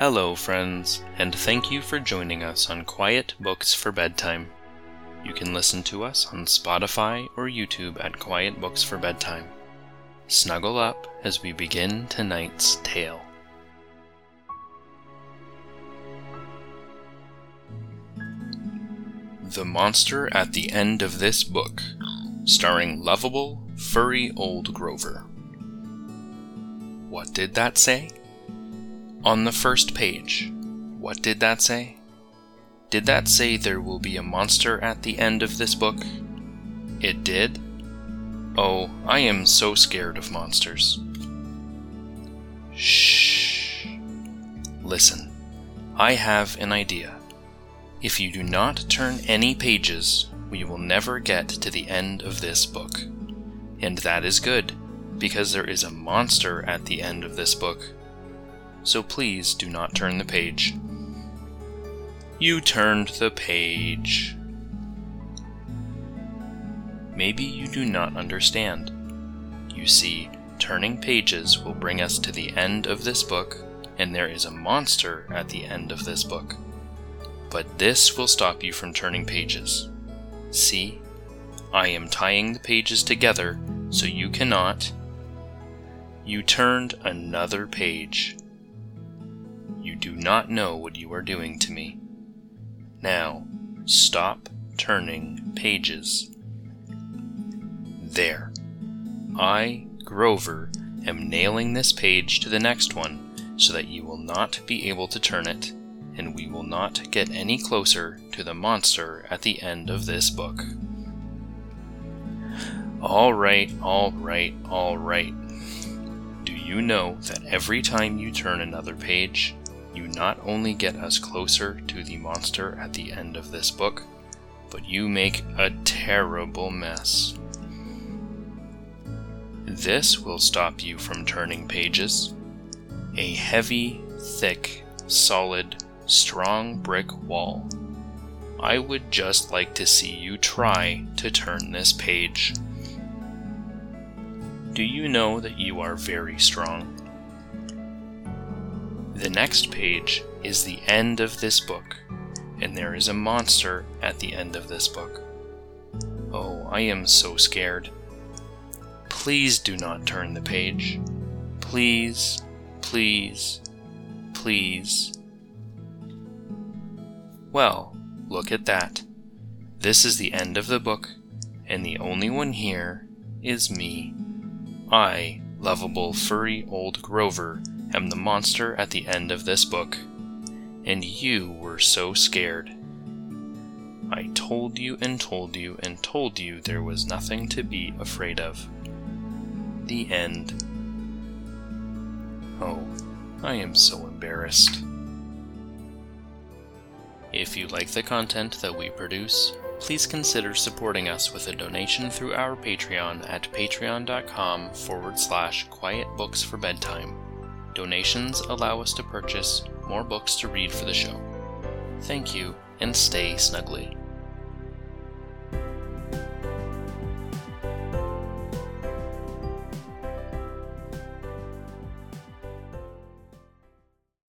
Hello, friends, and thank you for joining us on Quiet Books for Bedtime. You can listen to us on Spotify or YouTube at Quiet Books for Bedtime. Snuggle up as we begin tonight's tale. The Monster at the End of This Book, starring lovable, furry old Grover. What did that say? On the first page, what did that say? Did that say there will be a monster at the end of this book? It did? Oh, I am so scared of monsters. Shh. Listen, I have an idea. If you do not turn any pages, we will never get to the end of this book. And that is good, because there is a monster at the end of this book. So please do not turn the page. You turned the page. Maybe you do not understand. You see, turning pages will bring us to the end of this book, and there is a monster at the end of this book. But this will stop you from turning pages. See, I am tying the pages together so you cannot. You turned another page. You do not know what you are doing to me. Now, stop turning pages. There. I, Grover, am nailing this page to the next one so that you will not be able to turn it and we will not get any closer to the monster at the end of this book. Alright, alright, alright. Do you know that every time you turn another page, you not only get us closer to the monster at the end of this book, but you make a terrible mess. This will stop you from turning pages. A heavy, thick, solid, strong brick wall. I would just like to see you try to turn this page. Do you know that you are very strong? The next page is the end of this book, and there is a monster at the end of this book. Oh, I am so scared. Please do not turn the page. Please, please, please. Well, look at that. This is the end of the book, and the only one here is me. I, lovable furry old Grover, am the monster at the end of this book. And you were so scared. I told you and told you and told you there was nothing to be afraid of. The end. Oh, I am so embarrassed. If you like the content that we produce, please consider supporting us with a donation through our Patreon at patreon.com forward slash quiet books for bedtime. Donations allow us to purchase more books to read for the show. Thank you, and stay snuggly.